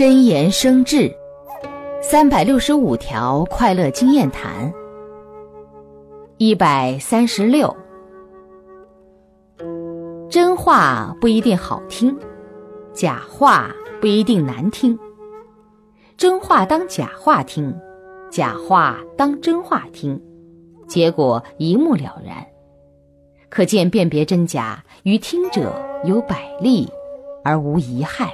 真言生智三百六十五条快乐经验谈一百三十六。真话不一定好听假话不一定难听。真话当假话听假话当真话听结果一目了然。可见辨别真假于听者有百利而无一害。